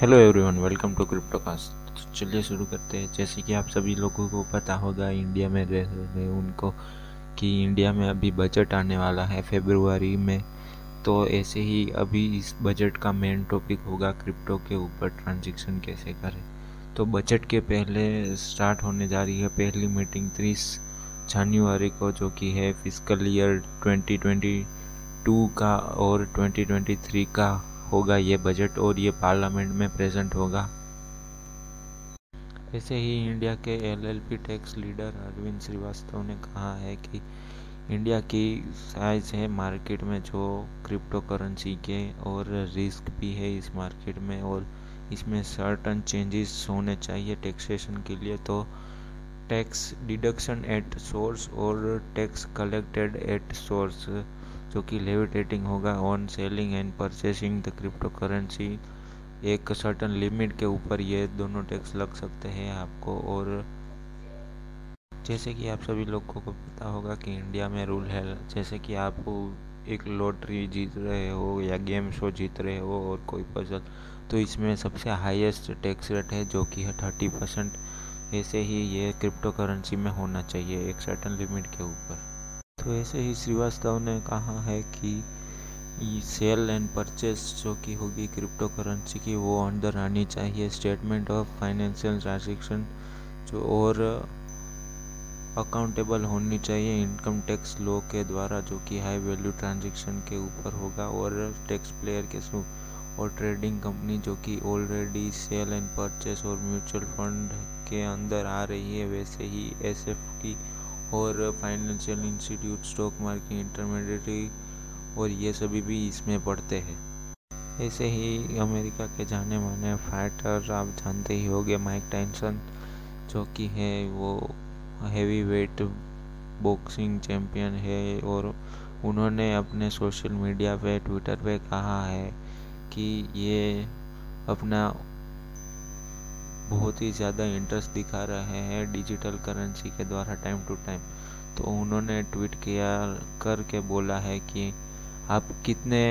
Hello everyone welcome to cryptocast तो चलिए शुरू करते हैं। जैसे कि आप सभी लोगों को पता होगा इंडिया में रह रहे उनको, कि इंडिया में अभी बजट आने वाला है फेब्रुआरी में। तो ऐसे ही अभी इस बजट का मेन टॉपिक होगा क्रिप्टो के ऊपर ट्रांजेक्शन कैसे करें। तो बजट के पहले स्टार्ट होने जा रही है पहली मीटिंग तीस जनवरी को, जो कि है फ़िज़िकल ईयर 2022 का और 2023 का। होगा, ये बजट और ये पार्लियामेंट में प्रेजेंट होगा। ऐसे ही इंडिया के LLP tax leader Arvind Shrivastava ने कहा है कि इंडिया की साइज़ है मार्केट में जो क्रिप्टो करेंसी के और रिस्क भी है इस मार्केट में और इसमें सर्टन चेंजेस होने चाहिए टैक्सेशन के लिए तो टैक्स डिडक्शन एट सोर्स और टैक्स कलेक्टेड एट सोर्स जो कि लेविटेटिंग होगा on selling and purchasing the crypto currency एक सर्टन लिमिट के ऊपर ये दोनों टैक्स लग सकते हैं आपको और जैसे कि आप सभी लोगों को पता होगा कि इंडिया में रूल है, जैसे कि आप एक लॉटरी जीत रहे हो या गेम शो जीत रहे हो और कोई पजल तो इसमें सबसे हाईएस्ट टैक्स रेट है जो कि है थर्टी परसेंट ऐसे ही ये क्रिप्टो करेंसी में होना चाहिए एक सर्टन लिमिट के ऊपर। तो ऐसे ही श्रीवास्तव ने कहा है कि सेल एंड परचेस जो कि होगी क्रिप्टो करेंसी की, वो अंदर आनी चाहिए। स्टेटमेंट ऑफ़ फाइनेंशियल ट्रांजेक्शन जो और अकाउंटेबल होनी चाहिए। इनकम टैक्स लॉ के द्वारा जो कि हाई वैल्यू ट्रांजेक्शन के ऊपर होगा और टैक्स प्लेयर के थ्रू और ट्रेडिंग कंपनी जो कि ऑलरेडी सेल एंड परचेस और म्यूचुअल फंड के अंदर आ रही है, वैसे ही एसएफ की और financial institute stock market intermediary और ये सभी भी इसमें पढ़ते हैं। ऐसे ही अमेरिका के जाने माने फाइटर आप जानते ही होंगे माइक टाइसन जो कि है वो हेवी वेट बॉक्सिंग चैम्पियन है और उन्होंने अपने सोशल मीडिया पे ट्विटर पे कहा है कि ये अपना बहुत ही ज़्यादा इंटरेस्ट दिखा रहे हैं डिजिटल करेंसी के द्वारा टाइम टू टाइम तो उन्होंने ट्वीट किया, करके बोला है कि आप कितने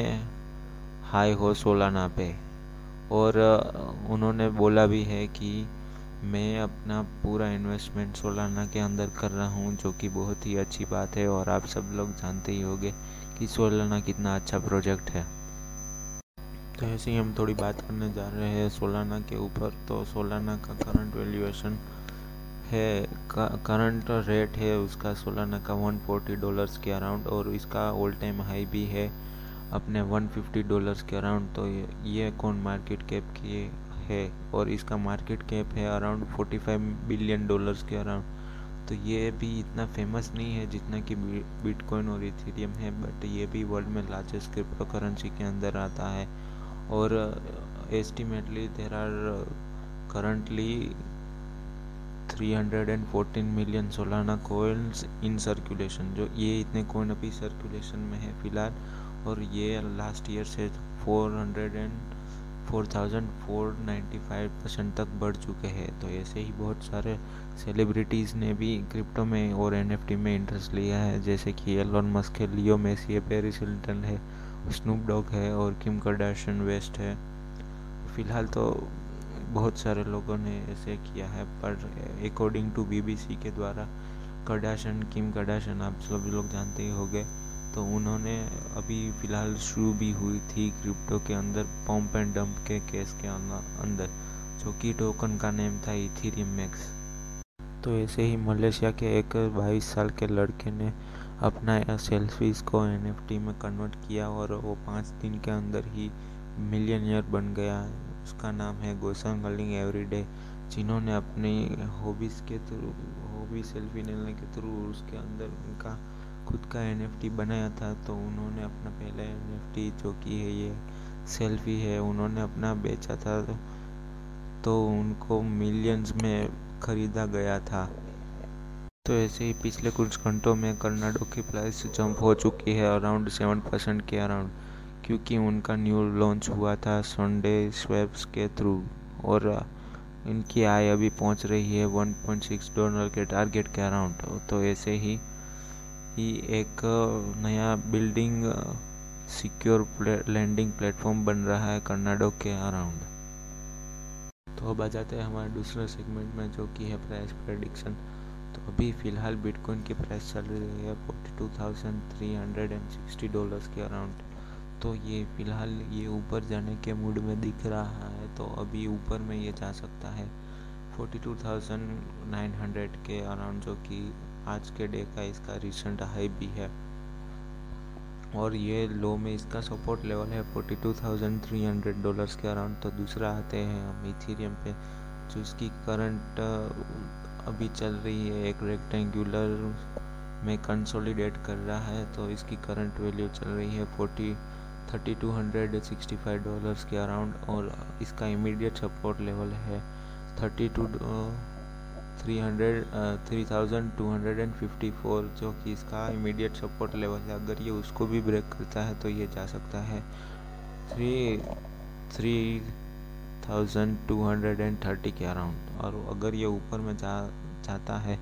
हाई हो सोलाना पे? और उन्होंने बोला भी है कि मैं अपना पूरा इन्वेस्टमेंट सोलाना के अंदर कर रहा हूँ, जो कि बहुत ही अच्छी बात है और आप सब लोग जानते ही होंगे कि सोलाना कितना अच्छा प्रोजेक्ट है। तो ऐसे ही हम थोड़ी बात करने जा रहे हैं सोलाना के ऊपर। तो सोलाना का करंट वैल्यूएशन है करंट रेट है उसका सोलाना का 140 डॉलर्स के अराउंड और इसका ऑल टाइम हाई भी है अपने 150 डॉलर्स के अराउंड तो ये कौन मार्केट कैप की है और इसका मार्केट कैप है अराउंड 45 बिलियन डॉलर्स के अराउंड तो ये भी इतना फ़ेमस नहीं है जितना कि बिटकॉइन और इथेरियम है बट ये भी वर्ल्ड में लार्जेस्ट क्रिप्टो करेंसी के अंदर आता है। और estimately there are currently 314 million Solana coins in circulation जो ये इतने कोइन अभी सर्कुलेशन में है फ़िलहाल, और ये लास्ट ईयर से 400 एंड 4495 परसेंट तक बढ़ चुके हैं। तो ऐसे ही बहुत सारे सेलिब्रिटीज़ ने भी क्रिप्टो में और एनएफटी में इंटरेस्ट लिया है, जैसे कि एलोन मस्क है लियो मेसी है पेरिस हिल्टन है स्नूप डॉग है और किम कर्डाशन वेस्ट है। फ़िलहाल तो बहुत सारे लोगों ने ऐसे किया है, पर अकॉर्डिंग टू बीबीसी के द्वारा कर्डाशन किम कर्डाशन आप सभी लोग जानते ही होंगे तो उन्होंने अभी फ़िलहाल शुरू भी हुई थी क्रिप्टो के अंदर पम्प एंड डंप के केस के अंदर, जो कि टोकन का नेम था इथीरियम मैक्स तो ऐसे ही मलेशिया के एक 22 साल के लड़के ने अपना सेल्फीज को एनएफटी में कन्वर्ट किया और वो पाँच दिन के अंदर ही मिलियनियर बन गया। उसका नाम है गोसन गलिंग एवरीडे जिन्होंने अपनी हॉबीज़ के थ्रू हॉबी सेल्फी लेने के थ्रू उसके अंदर उनका खुद का एनएफटी बनाया था तो उन्होंने अपना पहला एनएफटी जो कि है ये सेल्फी है, उन्होंने अपना बेचा था तो उनको मिलियंस में ख़रीदा गया था। तो ऐसे ही पिछले कुछ घंटों में कर्नाडो की प्राइस जंप हो चुकी है अराउंड सेवन परसेंट के अराउंड क्योंकि उनका न्यू लॉन्च हुआ था संडे स्वेप्स के थ्रू और इनकी आय अभी पहुँच रही है 1.6 डॉलर के टारगेट के अराउंड तो ऐसे ही ही एक नया बिल्डिंग सिक्योर लैंडिंग प्लेटफॉर्म बन रहा है कर्नाडो के अराउंड तो अब आ जाते हैं हमारे दूसरे सेगमेंट में जो कि है प्राइस प्रेडिक्शन तो अभी फ़िलहाल बिटकॉइन की प्राइस चल रही है forty two thousand three hundred and sixty dollars के अराउंड तो ये फ़िलहाल ये ऊपर जाने के मूड में दिख रहा है तो अभी ऊपर में ये जा सकता है forty two thousand nine hundred के अराउंड जो कि आज के डे का इसका रिसेंट हाई भी है. और ये लो में इसका सपोर्ट लेवल है forty two thousand three hundred dollars के अराउंड तो दूसरा आते हैं हम इथीरियम पे, जो इसकी करंट अभी चल रही है एक रेक्टेंगुलर में कंसोलिडेट कर रहा है तो इसकी करंट वैल्यू चल रही है forty thirty two hundred sixty five dollars के अराउंड और इसका इमीडिएट सपोर्ट लेवल है thirty two three hundred three thousand two hundred and fifty four जो कि इसका इमीडिएट सपोर्ट लेवल है। अगर ये उसको भी ब्रेक करता है तो ये जा सकता है। Three three thousand two hundred and thirty के अराउंड और अगर ये ऊपर में जा, जाता है,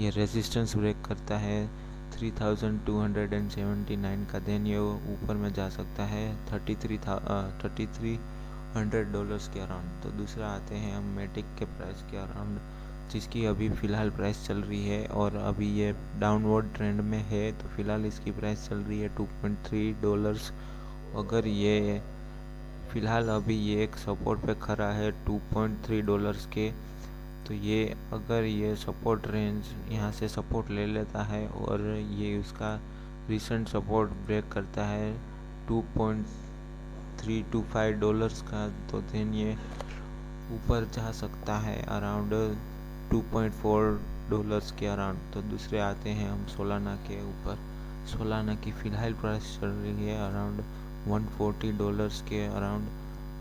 ये रेजिस्टेंस ब्रेक करता है three thousand two hundred and seventy nine का देन ये ऊपर में जा सकता है thirty three thirty three hundred dollars के अराउंड तो दूसरा आते हैं हम मेटिक के प्राइस के अराउंड जिसकी अभी फ़िलहाल प्राइस चल रही है और अभी ये डाउनवर्ड ट्रेंड में है तो फ़िलहाल इसकी प्राइस चल रही है टू पॉइंट थ्री डॉलर्स अगर ये फ़िलहाल अभी ये एक सपोर्ट पे खड़ा है टू पॉइंट थ्री डॉलर्स के। तो ये अगर ये सपोर्ट रेंज यहाँ से सपोर्ट ले लेता है और ये उसका रिसेंट सपोर्ट ब्रेक करता है two point three two five dollars का तो देन ये ऊपर जा सकता है अराउंड 2.4 डॉलर्स के अराउंड तो दूसरे आते हैं हम सोलाना के ऊपर। सोलाना की फ़िलहाल प्राइस चल रही है अराउंड 140 डॉलर्स के अराउंड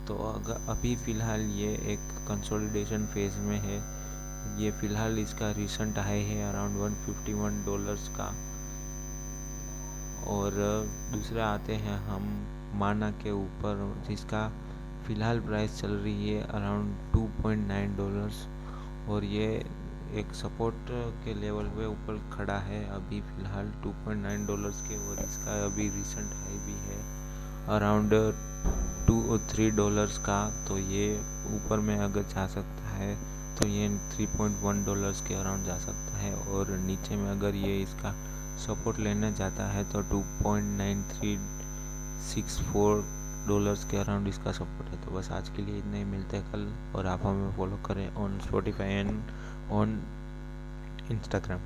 तो अगर अभी फ़िलहाल ये एक कंसोलिडेशन फ़ेज़ में है। ये फ़िलहाल इसका रिसेंट हाई है अराउंड 151 डॉलर्स का। और दूसरा आते हैं हम माना के ऊपर, जिसका फ़िलहाल प्राइस चल रही है अराउंड 2.9 डॉलर्स और ये एक सपोर्ट के लेवल पे ऊपर खड़ा है अभी फ़िलहाल 2.9 डॉलर्स के, और इसका अभी रिसेंट हाई भी है। अराउंड टू और थ्री डॉलर्स का तो ये ऊपर में अगर जा सकता है तो ये 3.1 डॉलर्स के अराउंड जा सकता है। और नीचे में अगर ये इसका सपोर्ट लेना चाहता है तो 2.9364 डॉलर्स के अराउंड इसका सपोर्ट है। तो बस आज के लिए इतना ही, मिलते हैं कल, और आप हमें फॉलो करें on Spotify and on Instagram